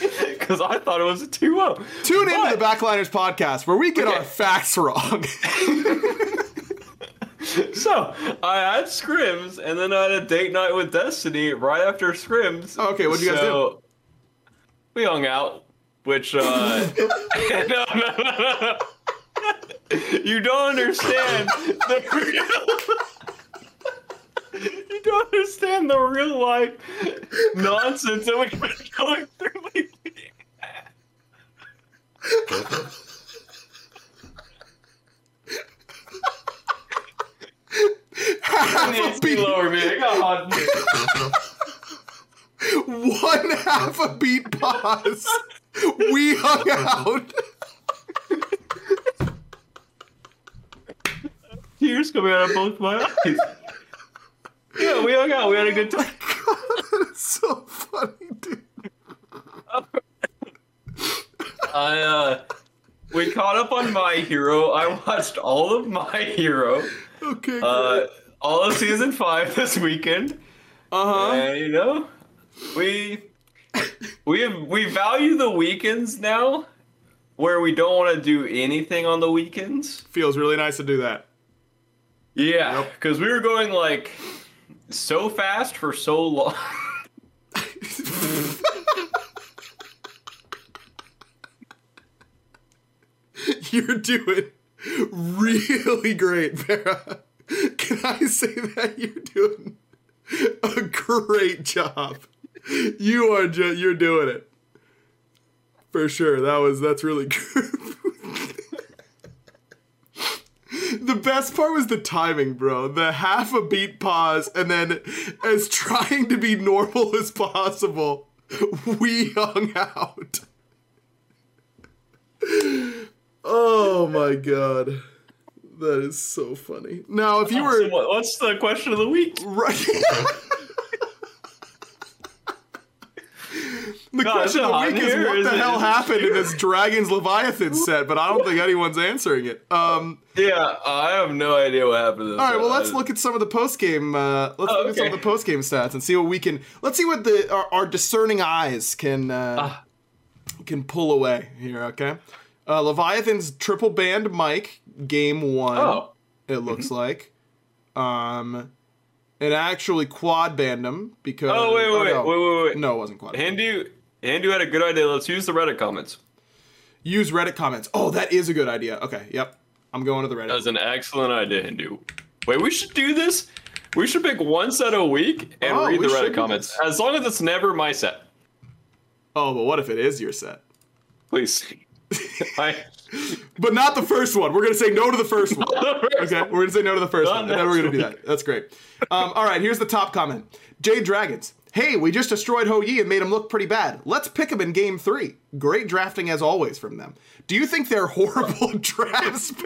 [laughs] Because I thought it was a 2 0. Tune into the Backliners podcast where we get Okay. our facts wrong. [laughs] So, I had scrims, and then I had a date night with Destiny right after scrims. Okay, what'd you guys so, We hung out, which, uh. [laughs] no, no, no, no, no. You don't understand the real. [laughs] You don't understand the real life nonsense that we've been going through lately. half a beat, lower me. I one half a beat pause. We hung out. Tears coming out of both my eyes. Yeah, we hung out. We had a good time. [laughs] God, It's so funny, dude. I uh, we caught up on My Hero. I watched all of My Hero, Okay. uh, all of season five this weekend, Uh huh. and you know, we we have we value the weekends now, where we don't want to do anything on the weekends. Feels really nice to do that. Yeah, because we were going like so fast for so long. [laughs] You're doing really great, Barra. Can I say that you're doing a great job? You are ju- you're doing it. For sure. That was that's really [laughs] good. The best part was the timing, bro. The half a beat pause, and then as trying to be normal [laughs] as possible, we hung out. Oh my god. That is so funny. Now, if you were what's the question of the week? right. [laughs] the God, question of the week is what the hell happened in this Dragons Leviathan set, but I don't think anyone's answering it. Um, Yeah, I have no idea what happened. All right, well, let's look at some of the post game. Uh, let's Oh, look at some of the post game stats and see what we can. Let's see what the our, our discerning eyes can uh, Ah. can pull away here. Okay, uh, Leviathan's triple banned Mike game one. Oh, it looks like. Um, it actually quad banned him because. oh wait, wait, wait, no. wait, wait, wait. No, it wasn't quad. Hindu, Hindu had a good idea. Let's use the Reddit comments. Use Reddit comments. Oh, that is a good idea. Okay, yep. I'm going to the Reddit. That was an excellent idea, Hindu. Wait, we should do this. We should pick one set a week and Oh, read the Reddit comments. As long as it's never my set, Oh, but what if it is your set? please. [laughs] I, But not the first one. We're gonna say no to the first one. the first Okay, one. we're gonna say no to the first Not one, and then we're gonna do that. That's great. Um, all right, here's the top comment. Jade Dragons. Hey, we just destroyed Hou Yi and made him look pretty bad. Let's pick him in game three. Great drafting as always from them. Do you think they're [laughs] horrible [laughs] drafts? [laughs]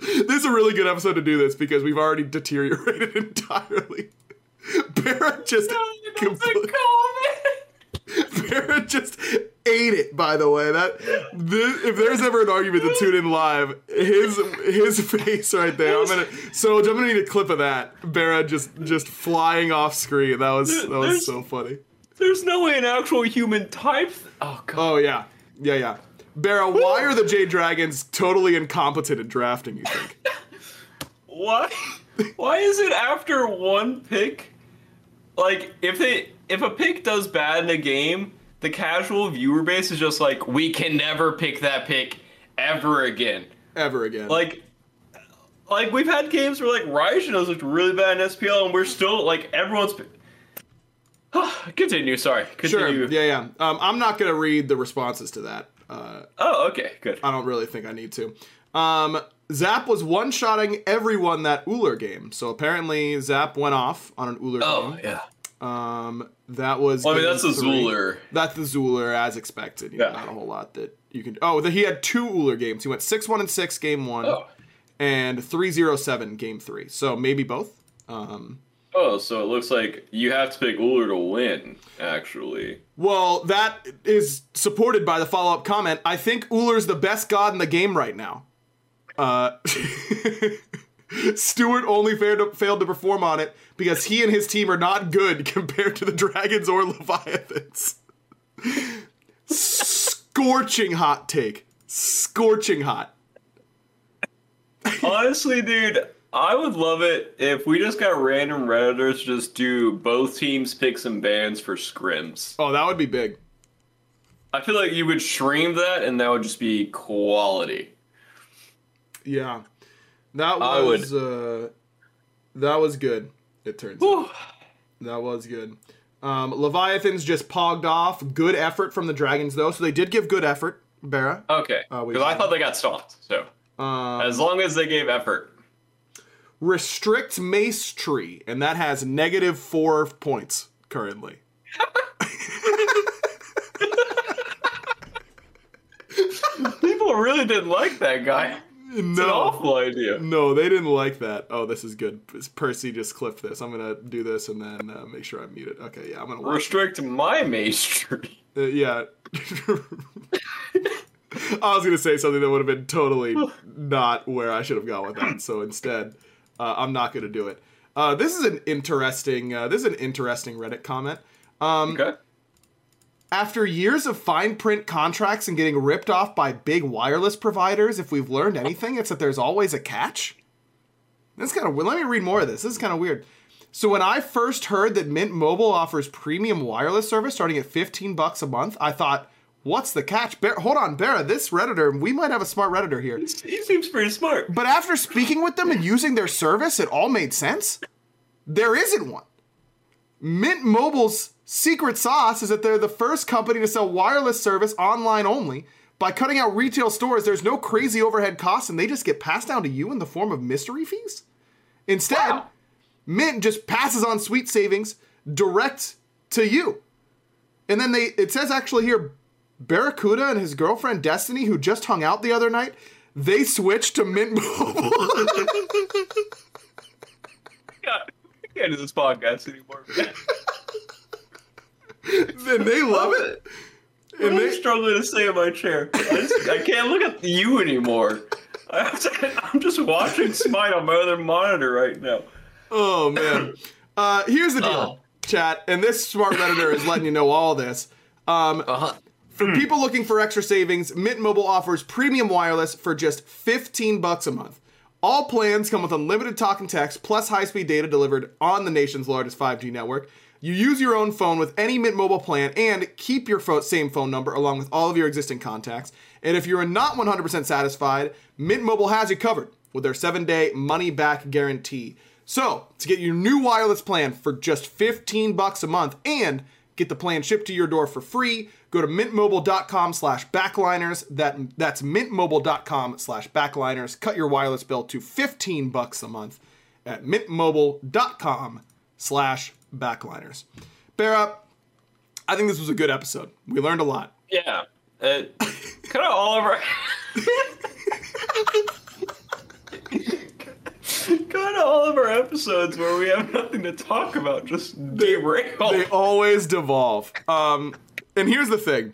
This is a really good episode to do this because we've already deteriorated entirely. Barra just a completely-. [laughs] Barrett just ate it. By the way, that this, if there's ever an argument to tune in live, his his face right there. I'm gonna so I'm gonna need a clip of that. Barrett just just flying off screen. That was that was There's- so funny. There's no way an actual human type. Oh god. Oh yeah, yeah yeah. Barra, why are the Jade Dragons totally incompetent at drafting? You think? Why? Why is it after one pick? Like if they if a pick does bad in a game, the casual viewer base is just like, we can never pick that pick ever again. Ever again? Like, like we've had games where like Raijin has looked really bad in SPL, and we're still like everyone's. [sighs] Continue. Sorry. sure. Yeah yeah. Um, I'm not gonna read the responses to that. Uh, Oh, okay. Good. I don't really think I need to. Um, Zap was one shotting everyone that Ullr game. So apparently Zap went off on an Ullr Oh game. Oh, yeah. Um, that was. Well, I mean, that's three. Zuler. That's the Zuler as expected. You know, Yeah. not a whole lot that you can. Oh, the, he had two Ullr games. He went six one and six game one, Oh. and three zero seven game three. So maybe both. Um, Oh, so it looks like you have to pick Ullr to win. Actually. well, that is supported by the follow up comment. I think Ullr's the best god in the game right now. Uh, [laughs] [laughs] Stewart only failed to, failed to perform on it because he and his team are not good [laughs] compared to the Dragons or Leviathans. Scorching hot take. Scorching hot. Honestly, dude, I would love it if we just got random redditors just do both teams pick some bands for scrims. Oh, that would be big. I feel like you would stream that, and that would just be quality. Yeah. That was uh that was good, it turns out. That was good. Um, Leviathans just pogged off. Good effort from the Dragons though, so they did give good effort, Barra. Okay, Uh, because I thought they got stopped. So Um, as long as they gave effort, Restrict Mace Tree, and that has negative four points currently. [laughs] people really didn't like that guy. It's No. awful idea. No, they didn't like that. Oh, this is good. Percy just clipped this. I'm gonna do this and then uh, make sure I mute it. Okay, yeah, I'm gonna. Restrict my maestry. Uh, yeah. [laughs] I was gonna say something that would have been totally not where I should have gone with that. So instead, uh, I'm not gonna do it. Uh, this is an interesting. Uh, this is an interesting Reddit comment. Um, Okay. After years of fine print contracts and getting ripped off by big wireless providers, if we've learned anything, it's that there's always a catch. That's kind of weird. Let me read more of this. This is kind of weird. So when I first heard that Mint Mobile offers premium wireless service starting at 15 bucks a month, I thought, what's the catch? Bar- Hold on, Barra, this Redditor, we might have a smart Redditor here. He seems pretty smart. But after speaking with them and using their service, it all made sense. There isn't one. Mint Mobile's secret sauce is that they're the first company to sell wireless service online only. By cutting out retail stores, there's no crazy overhead costs and they just get passed down to you in the form of mystery fees. Instead, Wow. Mint just passes on sweet savings direct to you. And then they it says actually here BaRRaCCuDDa and his girlfriend Destiny, who just hung out the other night, they switched to Mint Mobile. [laughs] [laughs] God, I can't do this podcast anymore. [laughs] [laughs] man. and they love it. I'm And really they, struggling to stay in my chair. [laughs] I, just, I can't look at you anymore. I have to, I'm just watching Smite on my other monitor right now. oh man. Uh, here's the deal, Oh. chat, and this smart redditor is letting you know all this. Um, Uh-huh. For people looking for extra savings, Mint Mobile offers premium wireless for just 15 bucks a month. All plans come with unlimited talk and text plus high-speed data delivered on the nation's largest 5G network. You use your own phone with any Mint Mobile plan and keep your pho- same phone number along with all of your existing contacts. And if you're not 100% satisfied, Mint Mobile has you covered with their 7-day money-back guarantee. So, to get your new wireless plan for just 15 bucks a month and get the plan shipped to your door for free, go to mintmobile.com slash backliners. That, that's mintmobile.com slash backliners. Cut your wireless bill to 15 bucks a month at mintmobile.com slash backliners. Bear up. I think this was a good episode. We learned a lot. Yeah. Uh, [laughs] kind of all over. kind of all of our episodes where we have nothing to talk about, just they, derail. They always devolve. Um, and here's the thing,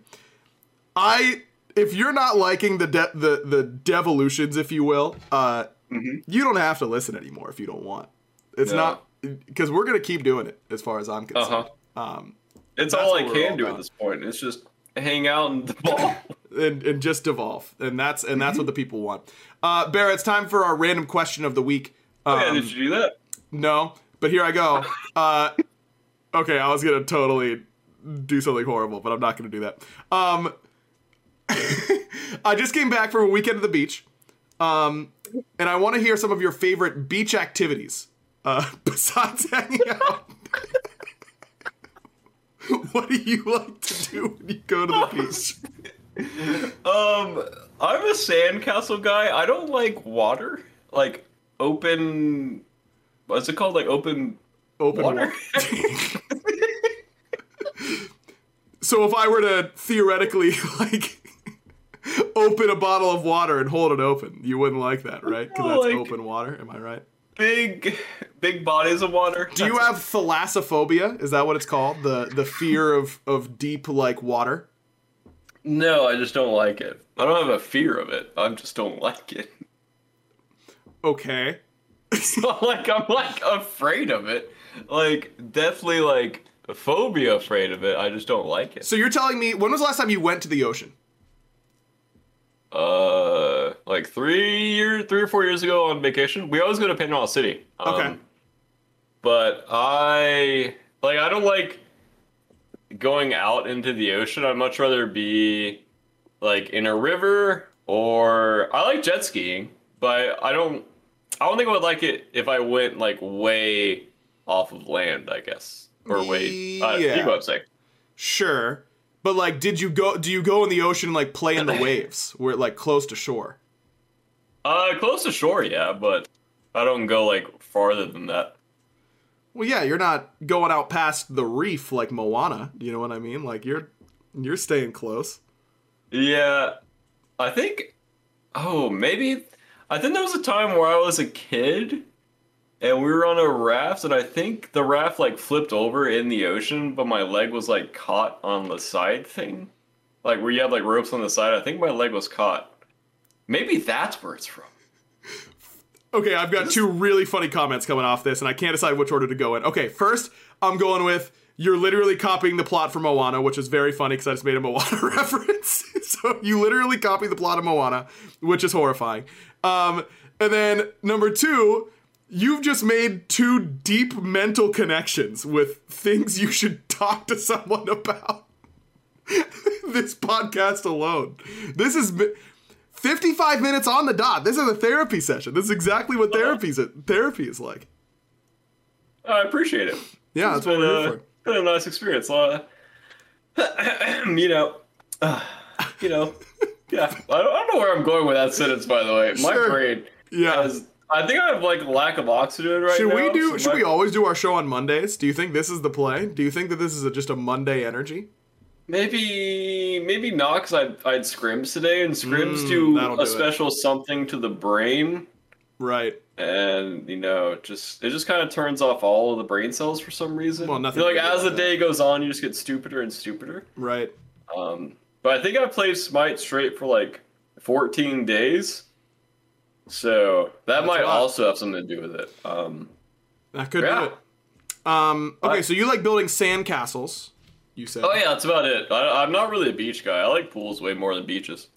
I if you're not liking the de- the the devolutions, if you will, uh, you don't have to listen anymore if you don't want. It's Yeah. not because we're gonna keep doing it as far as I'm Uh concerned. huh. Um, It's That's all I what we're all can do about. at this point. It's just hang out and the ball. [laughs] and, and just devolve, and that's and that's what the people want. Uh, Bear, it's time for our random question of the week. Um, yeah, did you do that? No, but here I go. [laughs] Uh, okay, I was gonna totally do something horrible, but I'm not gonna do that. Um, [laughs] I just came back from a weekend at the beach, um, and I want to hear some of your favorite beach activities uh, [laughs] besides hanging out. [laughs] what do you like to do when you go to the beach? Um, I'm a sandcastle guy. I don't like water. Like open. What's it called? Like open Open water. [laughs] So if I were to theoretically like open a bottle of water and hold it open, you wouldn't like that, right? Because that's Like- open water. Am I right? big, big bodies of water. Do you have thalassophobia? Is that what it's called? The the fear of of deep like water. No, I just don't like it. I don't have a fear of it. I just don't like it. Okay. [laughs] It's not like I'm like afraid of it. Like definitely like a phobia afraid of it. I just don't like it. So you're telling me when was the last time you went to the ocean? Uh, like three years, three or four years ago on vacation. We always go to Panama City. Um, Okay. But I like I don't like going out into the ocean. I'd much rather be like in a river or I like jet skiing, but I don't. I don't think I would like it if I went like way off of land. I guess or way. Uh, Yeah. You know what I'm saying? Sure. But like did you go do you go in the ocean and like play in the [laughs] waves where like close to shore? Uh, close to shore, yeah, but I don't go like farther than that. Well, yeah, you're not going out past the reef like Moana. You know what I mean? Like you're you're staying close. Yeah, I think. Oh, maybe. I think there was a time where I was a kid, and we were on a raft, and I think the raft like flipped over in the ocean, but my leg was like caught on the side thing, like where you have like ropes on the side. I think my leg was caught. Maybe that's where it's from. Okay, I've got two really funny comments coming off this, and I can't decide which order to go in. Okay, first, I'm going with you're literally copying the plot from Moana, which is very funny because I just made a Moana [laughs] reference. [laughs] so you literally copy the plot of Moana, which is horrifying. Um, and then number two, you've just made two deep mental connections with things you should [laughs] talk to someone about. this podcast alone. This is 55 minutes on the dot. This is a therapy session. This is exactly what therapy's therapy is like. I appreciate it. Yeah, It's that's what been, we're a, here for. been a nice experience. Uh, [coughs] you know, uh, you know, [laughs] yeah. I don't, I don't know where I'm going with that sentence. By the way, my Sure. brain Yeah. has. I think I have like lack of oxygen right Should now. we do? so Should my- we always do our show on Mondays? Do you think this is the play? Do you think that this is a, just a Monday energy? Maybe, maybe not because I I had scrims today, and scrims Mm, do do a it. special something to the brain, Right. and you know, just it just kind of turns off all of the brain cells for some reason. Well, nothing like as the with day goes on, you just get stupider and stupider. Right. Um, but I think I played Smite straight for like 14 days. So that That's might also have something to do with it. Um, That could Yeah. do it. Um, okay, I- so you like building sandcastles? You said. oh, yeah, that's about it. I, I'm not really a beach guy. I like pools way more than beaches.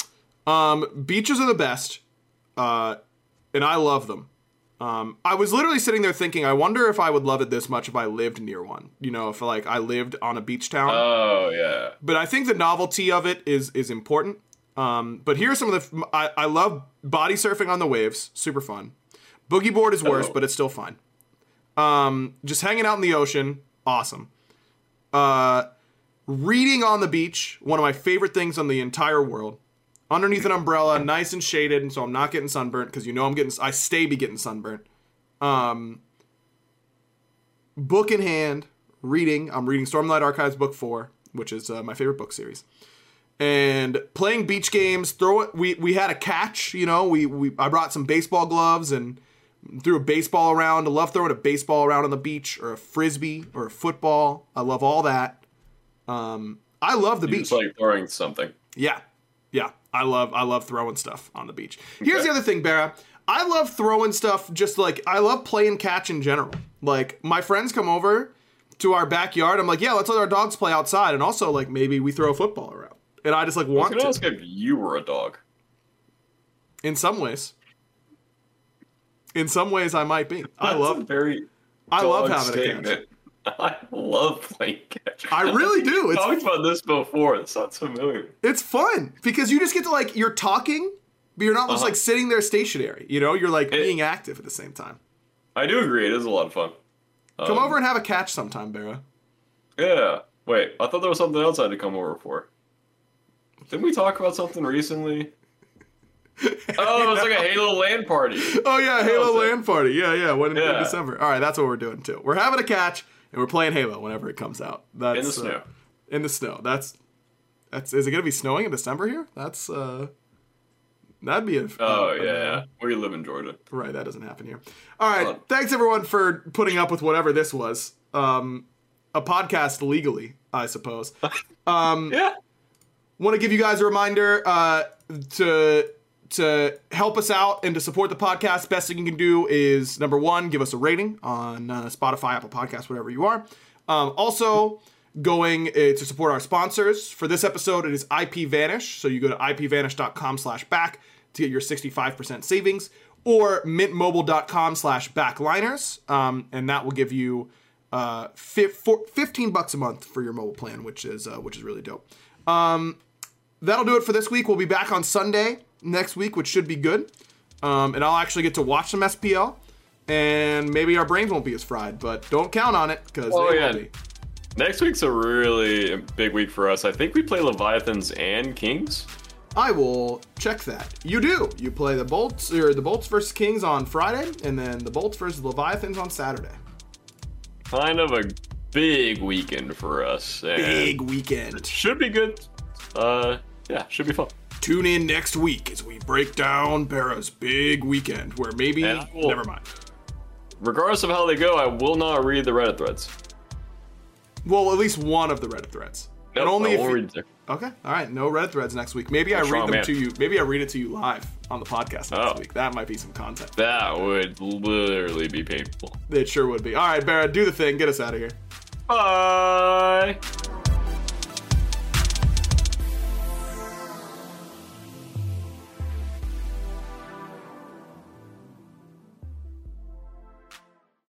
Um, beaches are the best, uh, and I love them. Um, I was literally sitting there thinking, I wonder if I would love it this much if I lived near one. You know, if like I lived on a beach town. Oh, yeah. but I think the novelty of it is is important. Um, but here are some of the. I, I love body surfing on the waves, super fun. Boogie board is worse, Oh. but it's still fun. Um, just hanging out in the ocean, awesome. Uh, reading on the beach, one of my favorite things on the entire world. Underneath an umbrella, nice and shaded, and so I'm not getting sunburnt because you know I'm getting. I stay be getting sunburnt. Um, book in hand, reading. I'm reading Stormlight Archives book four, which is uh, my favorite book series. And playing beach games, throw it. We we had a catch, you know. We we I brought some baseball gloves and threw a baseball around. I love throwing a baseball around on the beach or a frisbee or a football. I love all that. Um, I love the You beach. like throwing something. Yeah, yeah. I love I love throwing stuff on the beach. Here's Okay. the other thing, Barra. I love throwing stuff. Just like I love playing catch in general. Like my friends come over to our backyard. I'm like, yeah, let's let our dogs play outside, and also like maybe we throw a football around. And I just like I was want to. ask if you were a dog. In some ways. In some ways, I might be. I That's a love. very. I love having a catch. [laughs] I love playing catch. I really do. It's talked about this before. It sounds familiar. it's fun because you just get to like you're talking, but you're not just Uh-huh. like sitting there stationary. You know, you're like It- being active at the same time. I do agree. It is a lot of fun. Come Um, over and have a catch sometime, Barra. Yeah. Wait, I thought there was something else I had to come over for. Didn't we talk about something recently? [laughs] Oh, it was like a Halo LAN party. Oh yeah, Halo LAN it? Party. Yeah, yeah. When in December. All right, that's what we're doing too. We're having a catch and we're playing Halo whenever it comes out. That's In the uh, snow. in the snow. That's that's. Is it gonna be snowing in December here? That's uh. That'd be a. Oh yeah, yeah. We live in Georgia. Right, that doesn't happen here. All right, Fun. thanks everyone for putting up with whatever this was. Um, a podcast legally, I suppose. [laughs] Um, Yeah. Want to give you guys a reminder uh, to to help us out and to support the podcast. Best thing you can do is number one, give us a rating on uh, Spotify, Apple Podcasts, whatever you are. Um, also, going uh, to support our sponsors for this episode, it is IPVanish. So you go to ipvanish.com/back to get your 65% savings, or mintmobile.com slash backliners, um, and that will give you uh, fi- four, 15 bucks a month for your mobile plan, which is uh, which is really dope. Um, that'll do it for this week. We'll be back on Sunday next week, which should be good. Um, and I'll actually get to watch some SPL, and maybe our brains won't be as fried, but don't count on it because Oh, they yeah. will be. Next week's a really big week for us. I think we play Leviathans and Kings. I will check that. You do. You play the Bolts or the Bolts versus Kings on Friday, and then the Bolts versus Leviathans on Saturday. Kind of a big weekend for us. Big weekend. Should be good. Uh, yeah, should be fun. Tune in next week as we break down Barra's big weekend, where maybe will- never mind. Regardless of how they go, I will not read the Reddit threads. Well, at least one of the Reddit threads. Nope, and only if you-. Okay, all right. No Reddit threads next week. Maybe I read them man. to you. Maybe I read it to you live on the podcast next Oh. week. That might be some content. That would literally be painful. It sure would be. All right, Barra, do the thing. Get us out of here. Bye.